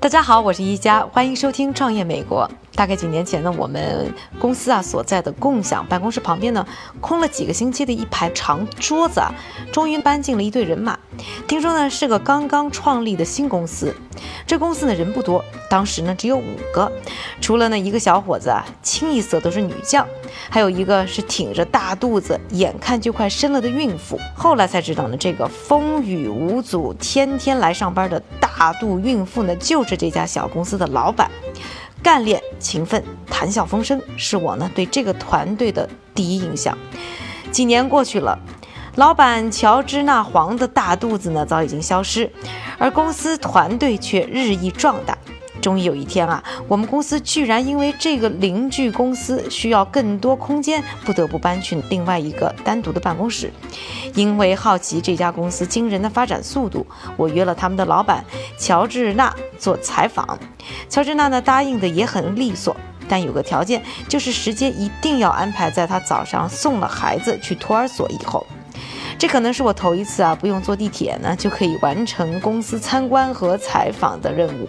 大家好，我是一佳，欢迎收听《创业美国》。大概几年前呢，我们公司啊所在的共享办公室旁边呢，空了几个星期的一排长桌子啊，终于搬进了一队人马。听说呢是个刚刚创立的新公司，这公司呢人不多，当时呢只有五个，除了那一个小伙子啊，清一色都是女将，还有一个是挺着大肚子，眼看就快生了的孕妇。后来才知道呢，这个风雨无阻、天天来上班的大肚孕妇呢，就是这家小公司的老板。干练、勤奋、谈笑风生，是我呢对这个团队的第一印象。几年过去了，老板乔治那黄的大肚子呢早已经消失，而公司团队却日益壮大。终于有一天啊，我们公司居然因为这个邻居公司需要更多空间，不得不搬去另外一个单独的办公室。因为好奇这家公司惊人的发展速度，我约了他们的老板乔治娜做采访。乔治娜呢答应的也很利索，但有个条件，就是时间一定要安排在他早上送了孩子去托儿所以后。这可能是我头一次啊，不用坐地铁呢就可以完成公司参观和采访的任务。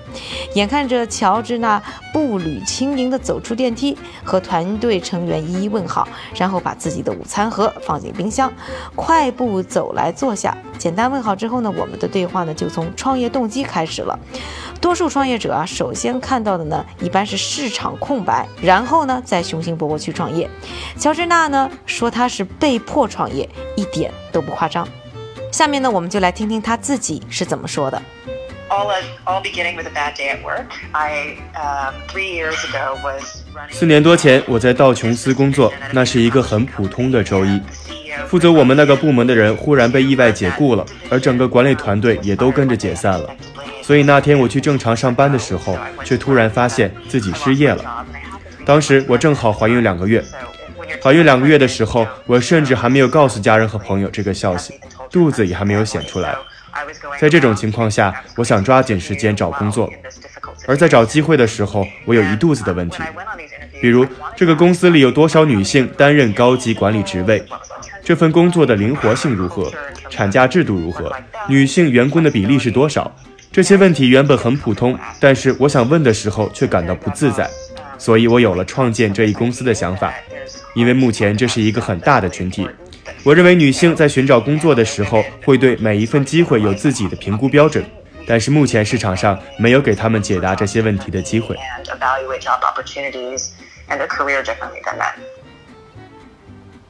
眼看着乔治那步履轻盈地走出电梯，和团队成员一一问好，然后把自己的午餐盒放进冰箱，快步走来坐下。简单问好之后呢，我们的对话呢就从创业动机开始了。多数创业者啊，首先看到的呢一般是市场空白，然后呢再雄心勃勃去创业。乔治娜呢说她是被迫创业，一点都不夸张。下面呢我们就来听听她自己是怎么说的。四年多前，我在道琼斯工作，那是一个很普通的周一。负责我们那个部门的人忽然被意外解雇了，而整个管理团队也都跟着解散了。所以那天我去正常上班的时候，却突然发现自己失业了。当时我正好怀孕两个月，怀孕两个月的时候，我甚至还没有告诉家人和朋友这个消息，肚子也还没有显出来。在这种情况下，我想抓紧时间找工作。而在找机会的时候，我有一肚子的问题，比如这个公司里有多少女性担任高级管理职位，这份工作的灵活性如何，产假制度如何，女性员工的比例是多少。这些问题原本很普通，但是我想问的时候却感到不自在，所以我有了创建这一公司的想法。因为目前这是一个很大的群体，我认为女性在寻找工作的时候会对每一份机会有自己的评估标准，但是目前市场上没有给他们解答这些问题的机会。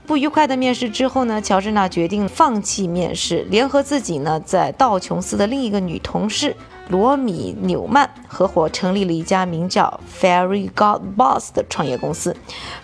不愉快的面试之后呢，乔治娜决定放弃面试，联合自己呢在道琼斯的另一个女同事罗米纽曼合伙成立了一家名叫 Fairy God Boss 的创业公司。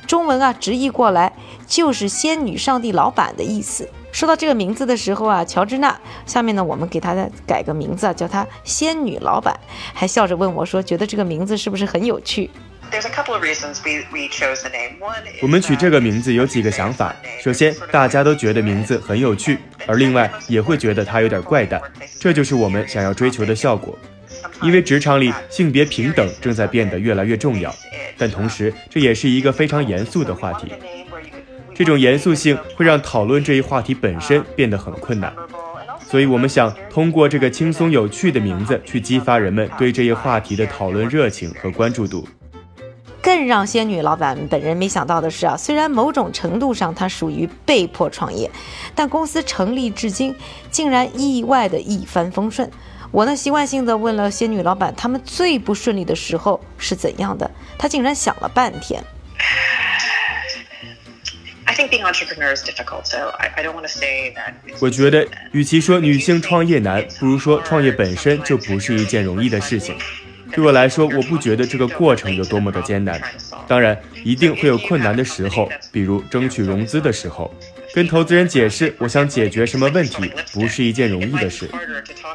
中文啊直译过来就是“仙女上帝老板”的意思。说到这个名字的时候啊，乔治娜下面呢我们给她改个名字啊，叫她“仙女老板”，还笑着问我说：“觉得这个名字是不是很有趣？” There's a couple of reasons we we chose the name. 我们取这个名字有几个想法。首先，大家都觉得名字很有趣，而另外也会觉得它有点怪诞，这就是我们想要追求的效果。因为职场里性别平等正在变得越来越重要，但同时这也是一个非常严肃的话题。这种严肃性会让讨论这一话题本身变得很困难，所以我们想通过这个轻松有趣的名字去激发人们对这一话题的讨论热情和关注度。更让仙女老板本人没想到的是啊，虽然某种程度上她属于被迫创业，但公司成立至今竟然意外的一帆风顺。我呢习惯性的问了仙女老板，他们最不顺利的时候是怎样的？她竟然想了半天。我觉得，与其说女性创业难，不如说创业本身就不是一件容易的事情。对我来说，我不觉得这个过程有多么的艰难。当然，一定会有困难的时候，比如争取融资的时候，跟投资人解释我想解决什么问题，不是一件容易的事。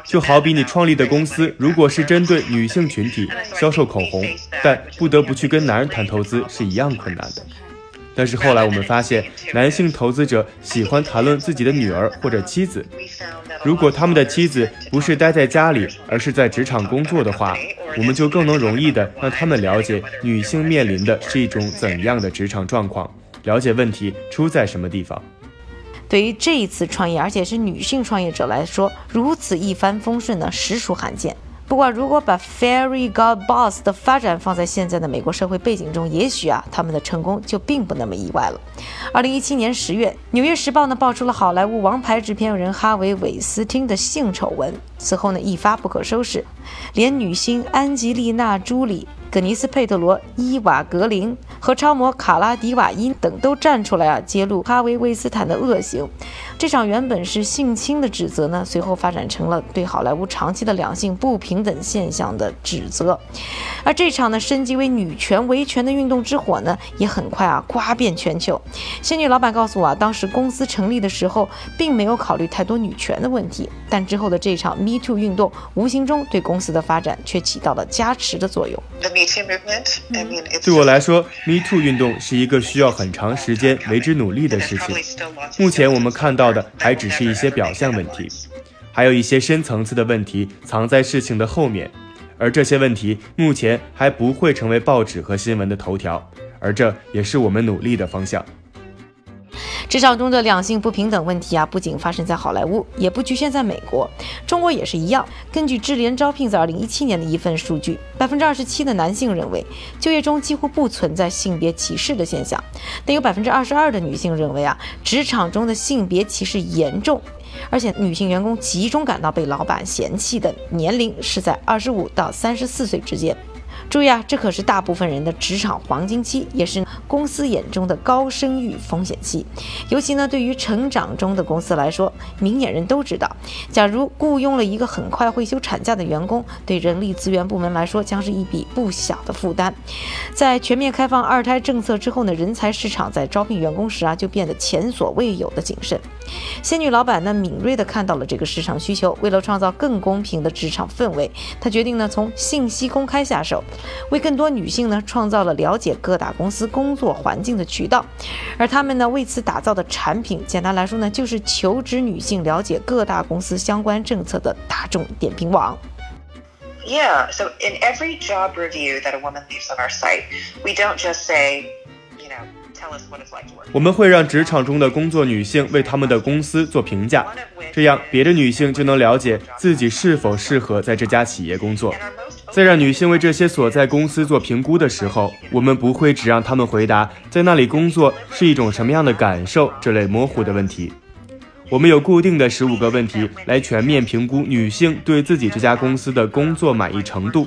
就好比你创立的公司，如果是针对女性群体销售口红，但不得不去跟男人谈投资，是一样困难的。但是后来我们发现，男性投资者喜欢谈论自己的女儿或者妻子。如果他们的妻子不是待在家里，而是在职场工作的话，我们就更能容易的让他们了解女性面临的是一种怎样的职场状况，了解问题出在什么地方。对于这一次创业，而且是女性创业者来说，如此一帆风顺呢，实属罕见。不过，如果把 Fairy God Boss 的发展放在现在的美国社会背景中，也许啊，他们的成功就并不那么意外了。二零一七年十月，《纽约时报》呢爆出了好莱坞王牌制片人哈维·韦斯汀的性丑闻，此后呢一发不可收拾，连女星安吉丽娜·朱莉。葛尼斯·佩特罗、伊娃·格林和超模卡拉·迪瓦因等都站出来啊，揭露哈维·威斯坦的恶行。这场原本是性侵的指责呢，随后发展成了对好莱坞长期的两性不平等现象的指责。而这场呢，升级为女权维权的运动之火呢，也很快啊，刮遍全球。仙女老板告诉我啊，当时公司成立的时候，并没有考虑太多女权的问题，但之后的这场 Me Too 运动，无形中对公司的发展却起到了加持的作用。对我来说，Me Too 运动是一个需要很长时间为之努力的事情。目前我们看到的还只是一些表象问题，还有一些深层次的问题藏在事情的后面，而这些问题目前还不会成为报纸和新闻的头条，而这也是我们努力的方向。职场中的两性不平等问题啊，不仅发生在好莱坞，也不局限在美国，中国也是一样。根据智联招聘在二零一七年的一份数据，百分之二十七的男性认为就业中几乎不存在性别歧视的现象，但有百分之二十二的女性认为啊，职场中的性别歧视严重，而且女性员工集中感到被老板嫌弃的年龄是在二十五到三十四岁之间。注意啊，这可是大部分人的职场黄金期，也是公司眼中的高生育风险期。尤其呢，对于成长中的公司来说，明眼人都知道，假如雇佣了一个很快会休产假的员工，对人力资源部门来说将是一笔不小的负担。在全面开放二胎政策之后呢，人才市场在招聘员工时啊，就变得前所未有的谨慎。仙女老板呢，敏锐地看到了这个市场需求，为了创造更公平的职场氛围，他决定呢，从信息公开下手。为更多女性呢创造了了解各大公司工作环境的渠道，而他们呢为此打造的产品，简单来说呢就是求职女性了解各大公司相关政策的大众点评网。Yeah, so in every job review that a woman leaves on our site, we don't just say, you know. tell us what it's like to work. 我们会让职场中的工作女性为他们的公司做评价，这样别的女性就能了解自己是否适合在这家企业工作。在让女性为这些所在公司做评估的时候，我们不会只让她们回答在那里工作是一种什么样的感受这类模糊的问题。我们有固定的十五个问题来全面评估女性对自己这家公司的工作满意程度。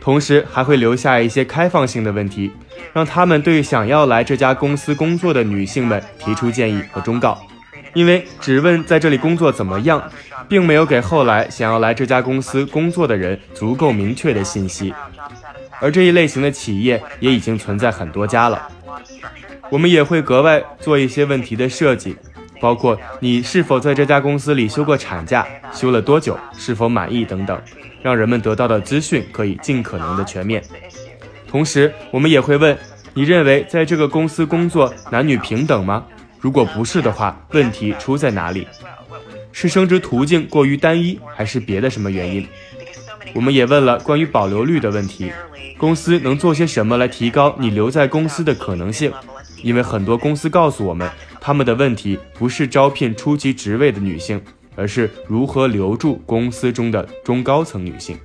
同时还会留下一些开放性的问题，让他们对想要来这家公司工作的女性们提出建议和忠告。因为只问在这里工作怎么样，并没有给后来想要来这家公司工作的人足够明确的信息。而这一类型的企业也已经存在很多家了。我们也会格外做一些问题的设计，包括你是否在这家公司里休过产假，休了多久，是否满意等等。让人们得到的资讯可以尽可能的全面。同时，我们也会问：你认为在这个公司工作男女平等吗？如果不是的话，问题出在哪里？是升职途径过于单一，还是别的什么原因？我们也问了关于保留率的问题：公司能做些什么来提高你留在公司的可能性？因为很多公司告诉我们，他们的问题不是招聘初级职位的女性。而是如何留住公司中的中高层女性。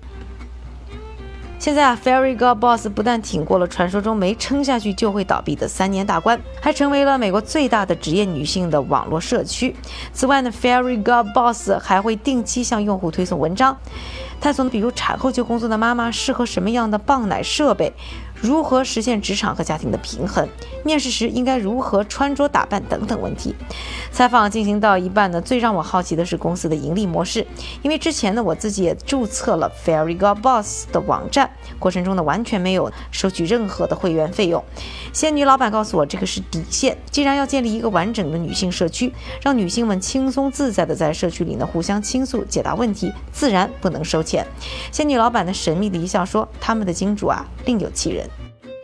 现在啊，Fairy God Boss 不但挺过了传说中没撑下去就会倒闭的三年大关，还成为了美国最大的职业女性的网络社区。此外呢，Fairy God Boss 还会定期向用户推送文章，探索比如产后就工作的妈妈适合什么样的泵奶设备。如何实现职场和家庭的平衡？面试时应该如何穿着打扮等等问题。采访进行到一半呢，最让我好奇的是公司的盈利模式。因为之前呢，我自己也注册了 Fairy Girl Boss 的网站，过程中呢完全没有收取任何的会员费用。仙女老板告诉我，这个是底线。既然要建立一个完整的女性社区，让女性们轻松自在的在社区里呢互相倾诉、解答问题，自然不能收钱。仙女老板呢神秘的一笑说：“他们的金主啊，另有其人。”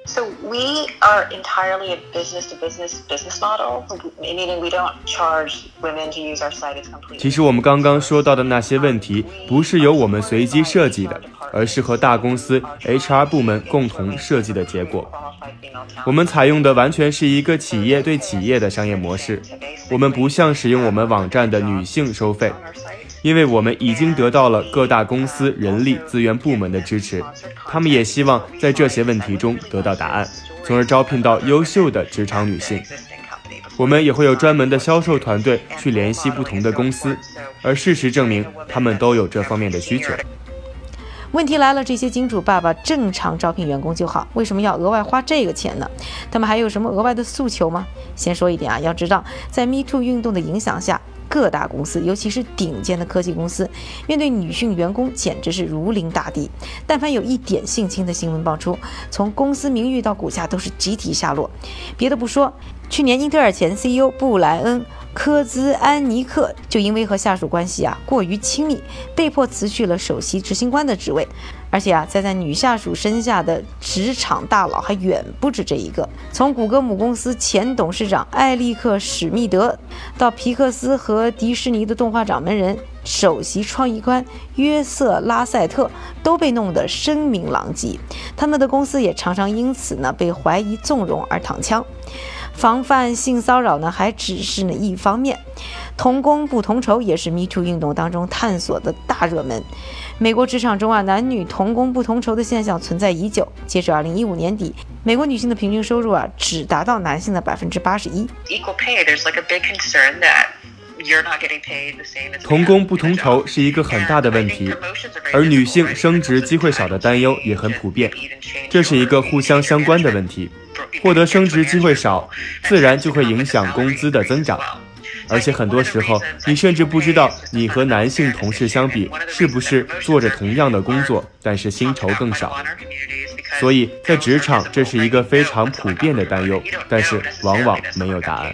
So we are entirely a business to business business model, meaning we don't charge women to use our site. It's completely. 其实我们刚刚说到的那些问题，不是由我们随机设计的，而是和大公司 HR 部门共同设计的结果。我们采用的完全是一个企业对企业的商业模式，我们不像使用我们网站的女性收费，因为我们已经得到了各大公司人力资源部门的支持，他们也希望在这些问题中得到答案，从而招聘到优秀的职场女性。我们也会有专门的销售团队去联系不同的公司，而事实证明，他们都有这方面的需求。问题来了，这些金主爸爸正常招聘员工就好，为什么要额外花这个钱呢？他们还有什么额外的诉求吗？先说一点啊，要知道，在 Me Too 运动的影响下，各大公司，尤其是顶尖的科技公司，面对女性员工简直是如临大敌。但凡有一点性侵的新闻爆出，从公司名誉到股价都是集体下落。别的不说，去年英特尔前 CEO 布莱恩。科兹安尼克就因为和下属关系啊过于亲密，被迫辞去了首席执行官的职位。而且啊，在在女下属身下的职场大佬还远不止这一个。从谷歌母公司前董事长艾利克史密德，到皮克斯和迪士尼的动画掌门人、首席创意官约瑟拉塞特，都被弄得声名狼藉。他们的公司也常常因此呢被怀疑纵容而躺枪。防范性骚扰呢，还只是呢一方面，同工不同酬也是 Me Too 运动当中探索的大热门。美国职场中啊，男女同工不同酬的现象存在已久。截至二零一五年底，美国女性的平均收入啊，只达到男性的百分之八十一。同工不同酬是一个很大的问题，而女性升职机会少的担忧也很普遍，这是一个互相相关的问题。获得升职机会少，自然就会影响工资的增长，而且很多时候你甚至不知道你和男性同事相比是不是做着同样的工作，但是薪酬更少。所以在职场这是一个非常普遍的担忧，但是往往没有答案。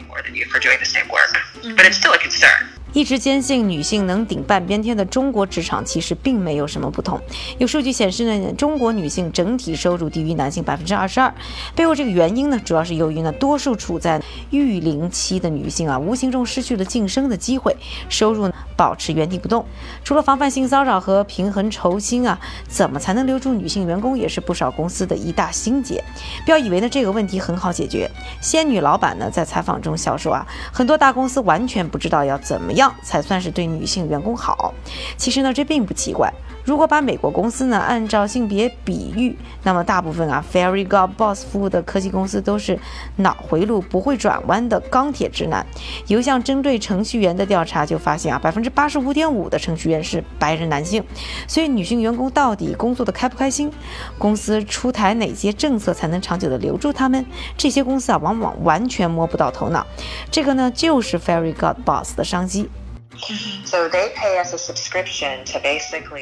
一直坚信女性能顶半边天的中国职场，其实并没有什么不同。有数据显示呢，中国女性整体收入低于男性百分之二十二。背后这个原因呢，主要是由于呢，多数处在育龄期的女性啊，无形中失去了晋升的机会，收入呢保持原地不动。除了防范性骚扰和平衡酬薪啊，怎么才能留住女性员工，也是不少公司的一大心结。不要以为呢这个问题很好解决。仙女老板呢在采访中笑说啊，很多大公司完全不知道要怎么样。样才算是对女性员工好。其实呢，这并不奇怪。如果把美国公司呢按照性别比喻，那么大部分啊 Fairy God Boss 服务的科技公司都是脑回路不会转弯的钢铁直男。有一项针对程序员的调查就发现啊，百分之八十五点五的程序员是白人男性。所以女性员工到底工作的开不开心？公司出台哪些政策才能长久的留住他们？这些公司啊往往完全摸不到头脑。这个呢就是 Fairy God Boss 的商机。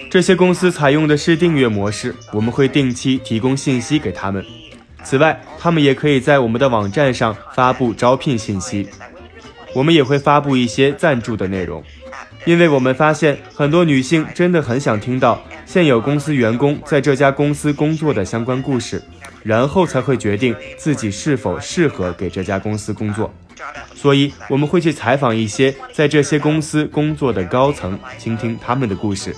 这些公司采用的是订阅模式，我们会定期提供信息给他们。此外，他们也可以在我们的网站上发布招聘信息。我们也会发布一些赞助的内容，因为我们发现很多女性真的很想听到现有公司员工在这家公司工作的相关故事，然后才会决定自己是否适合给这家公司工作。所以我们会去采访一些在这些公司工作的高层，倾听他们的故事，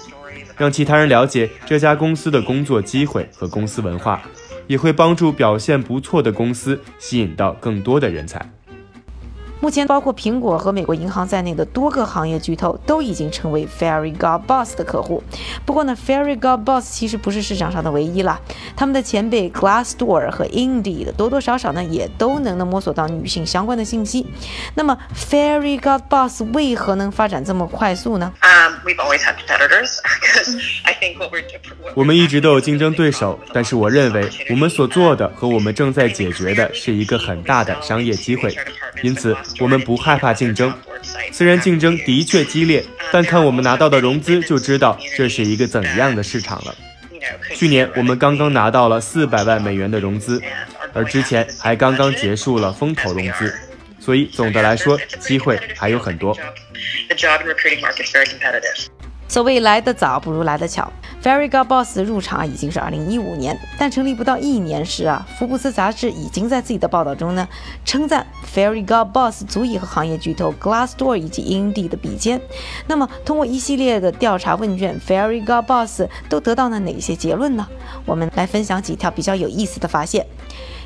让其他人了解这家公司的工作机会和公司文化，也会帮助表现不错的公司吸引到更多的人才。目前，包括苹果和美国银行在内的多个行业巨头都已经成为 Fairy God Boss 的客户。不过呢，Fairy God Boss 其实不是市场上的唯一啦。他们的前辈 Glassdoor 和 Indeed 多多少少呢也都能能摸索到女性相关的信息。那么，Fairy God Boss 为何能发展这么快速呢？我们一直都有竞争对手，但是我认为我们所做的和我们正在解决的是一个很大的商业机会，因此。我们不害怕竞争，虽然竞争的确激烈，但看我们拿到的融资就知道这是一个怎样的市场了。去年我们刚刚拿到了四百万美元的融资，而之前还刚刚结束了风投融资，所以总的来说机会还有很多。所谓来得早不如来得巧，Fairy God Boss 的入场已经是二零一五年，但成立不到一年时啊，福布斯杂志已经在自己的报道中呢称赞 Fairy God Boss 足以和行业巨头 Glassdoor 以及 Indeed 比肩。那么通过一系列的调查问卷，Fairy God Boss 都得到了哪些结论呢？我们来分享几条比较有意思的发现。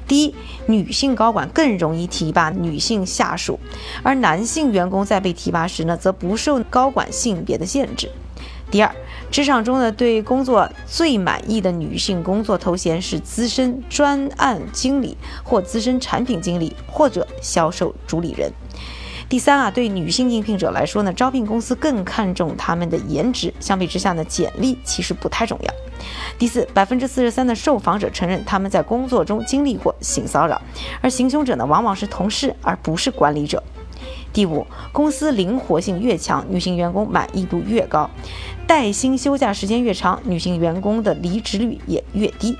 第一，女性高管更容易提拔女性下属，而男性员工在被提拔时呢，则不受高管性别的限制。第二，职场中呢，对工作最满意的女性工作头衔是资深专案经理，或资深产品经理，或者销售主理人。第三啊，对女性应聘者来说呢，招聘公司更看重他们的颜值，相比之下呢，简历其实不太重要。第四，百分之四十三的受访者承认他们在工作中经历过性骚扰，而行凶者呢，往往是同事而不是管理者。第五，公司灵活性越强，女性员工满意度越高，带薪休假时间越长，女性员工的离职率也越低。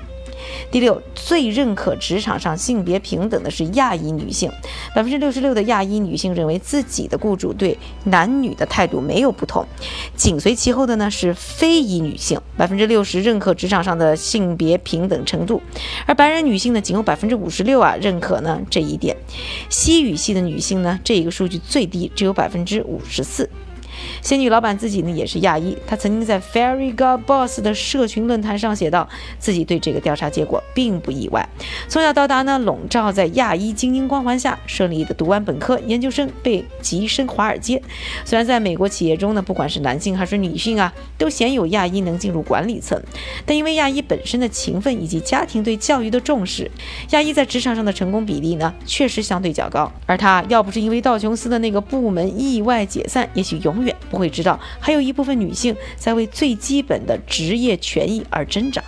第六，最认可职场上性别平等的是亚裔女性，百分之六十六的亚裔女性认为自己的雇主对男女的态度没有不同，紧随其后的呢是非裔女性，百分之六十认可职场上的性别平等程度，而白人女性呢仅有百分之五十六啊认可呢这一点，西语系的女性呢这一个数据最低，只有百分之五十四。仙女老板自己呢也是亚裔，她曾经在 Fairy God Boss 的社群论坛上写道，自己对这个调查结果并不意外。从小到大呢，笼罩在亚裔精英光环下，顺利的读完本科、研究生，被跻身华尔街。虽然在美国企业中呢，不管是男性还是女性啊，都鲜有亚裔能进入管理层，但因为亚裔本身的勤奋以及家庭对教育的重视，亚裔在职场上的成功比例呢，确实相对较高。而他要不是因为道琼斯的那个部门意外解散，也许永远。会知道，还有一部分女性在为最基本的职业权益而挣扎。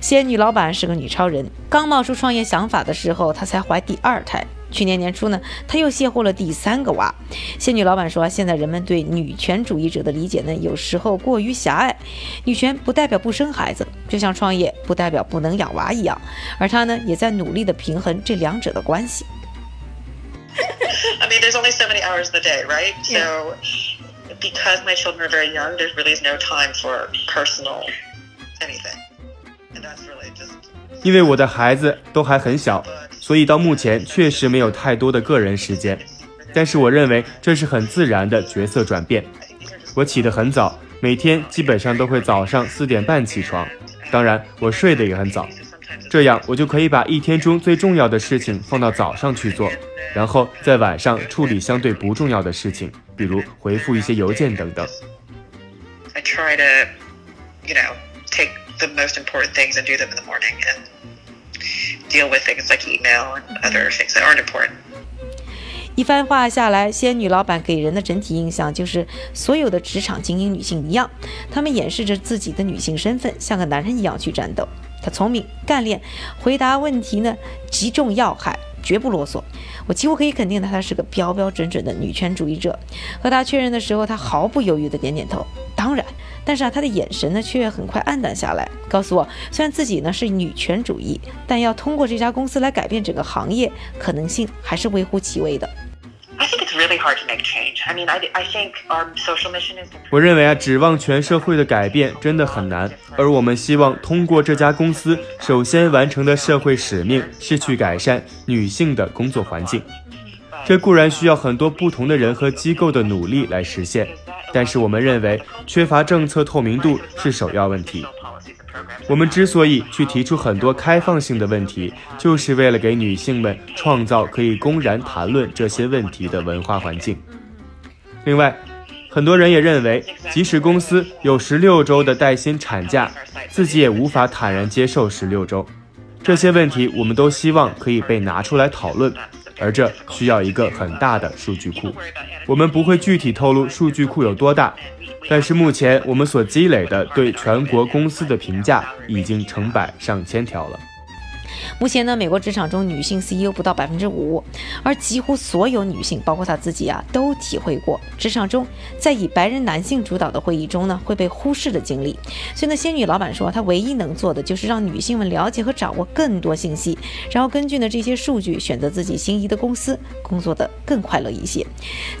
仙女老板是个女超人，刚冒出创业想法的时候，她才怀第二胎。去年年初呢，她又卸货了第三个娃。仙女老板说，现在人们对女权主义者的理解呢，有时候过于狭隘。女权不代表不生孩子，就像创业不代表不能养娃一样。而她呢，也在努力的平衡这两者的关系。I mean, there's only so many hours in the day, right? So. Because my children are very young, there really is no time for personal anything. And that's really just 因为我的孩子都还很小，所以到目前确实没有太多的个人时间。但是我认为这是很自然的角色转变。我起得很早，每天基本上都会早上四点半起床，当然我睡得也很早，这样我就可以把一天中最重要的事情放到早上去做，然后在晚上处理相对不重要的事情。比如回复一些邮件等等。I try to, you know, take the most important things and do them in the morning, and deal with things like email and other things that aren't important. 一番话下来，仙女老板给人的整体印象就是，所有的职场精英女性一样，她们掩饰着自己的女性身份，像个男人一样去战斗。她聪明、干练，回答问题呢，击中要害。绝不啰嗦，我几乎可以肯定的，她是个标标准准的女权主义者。和她确认的时候，她毫不犹豫地点点头。当然，但是啊，她的眼神呢却很快暗淡下来，告诉我，虽然自己呢是女权主义，但要通过这家公司来改变整个行业，可能性还是微乎其微的。我认为啊，指望全社会的改变真的很难。而我们希望通过这家公司首先完成的社会使命是去改善女性的工作环境。这固然需要很多不同的人和机构的努力来实现，但是我们认为缺乏政策透明度是首要问题。我们之所以去提出很多开放性的问题，就是为了给女性们创造可以公然谈论这些问题的文化环境。另外，很多人也认为，即使公司有十六周的带薪产假，自己也无法坦然接受十六周。这些问题，我们都希望可以被拿出来讨论，而这需要一个很大的数据库。我们不会具体透露数据库有多大。但是目前我们所积累的对全国公司的评价已经成百上千条了。目前呢，美国职场中女性 CEO 不到百分之五，而几乎所有女性，包括她自己啊，都体会过职场中在以白人男性主导的会议中呢会被忽视的经历。所以呢，仙女老板说，她唯一能做的就是让女性们了解和掌握更多信息，然后根据呢这些数据选择自己心仪的公司，工作的更快乐一些。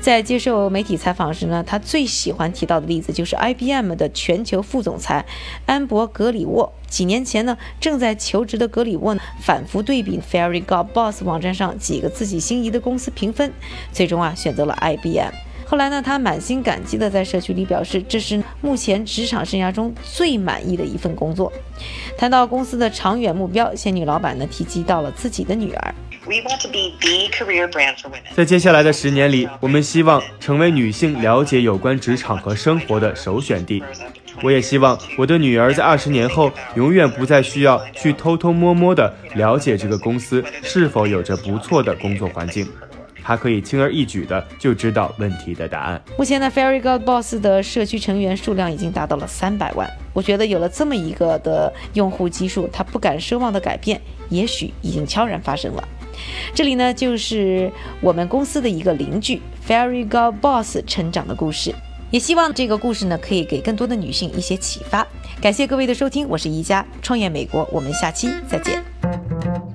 在接受媒体采访时呢，她最喜欢提到的例子就是 IBM 的全球副总裁安博格里沃。几年前呢，正在求职的格里沃反复对比 Fairy God Boss 网站上几个自己心仪的公司评分，最终啊选择了 IBM。后来呢，他满心感激地在社区里表示，这是目前职场生涯中最满意的一份工作。谈到公司的长远目标，仙女老板呢提及到了自己的女儿。在接下来的十年里，我们希望成为女性了解有关职场和生活的首选地。我也希望我的女儿在二十年后永远不再需要去偷偷摸摸地了解这个公司是否有着不错的工作环境，她可以轻而易举地就知道问题的答案。目前呢，Fairy God Boss 的社区成员数量已经达到了三百万。我觉得有了这么一个的用户基数，他不敢奢望的改变，也许已经悄然发生了。这里呢，就是我们公司的一个邻居 Fairy God Boss 成长的故事。也希望这个故事呢可以给更多的女性一些启发。感谢各位的收听我是宜家创业美国我们下期再见。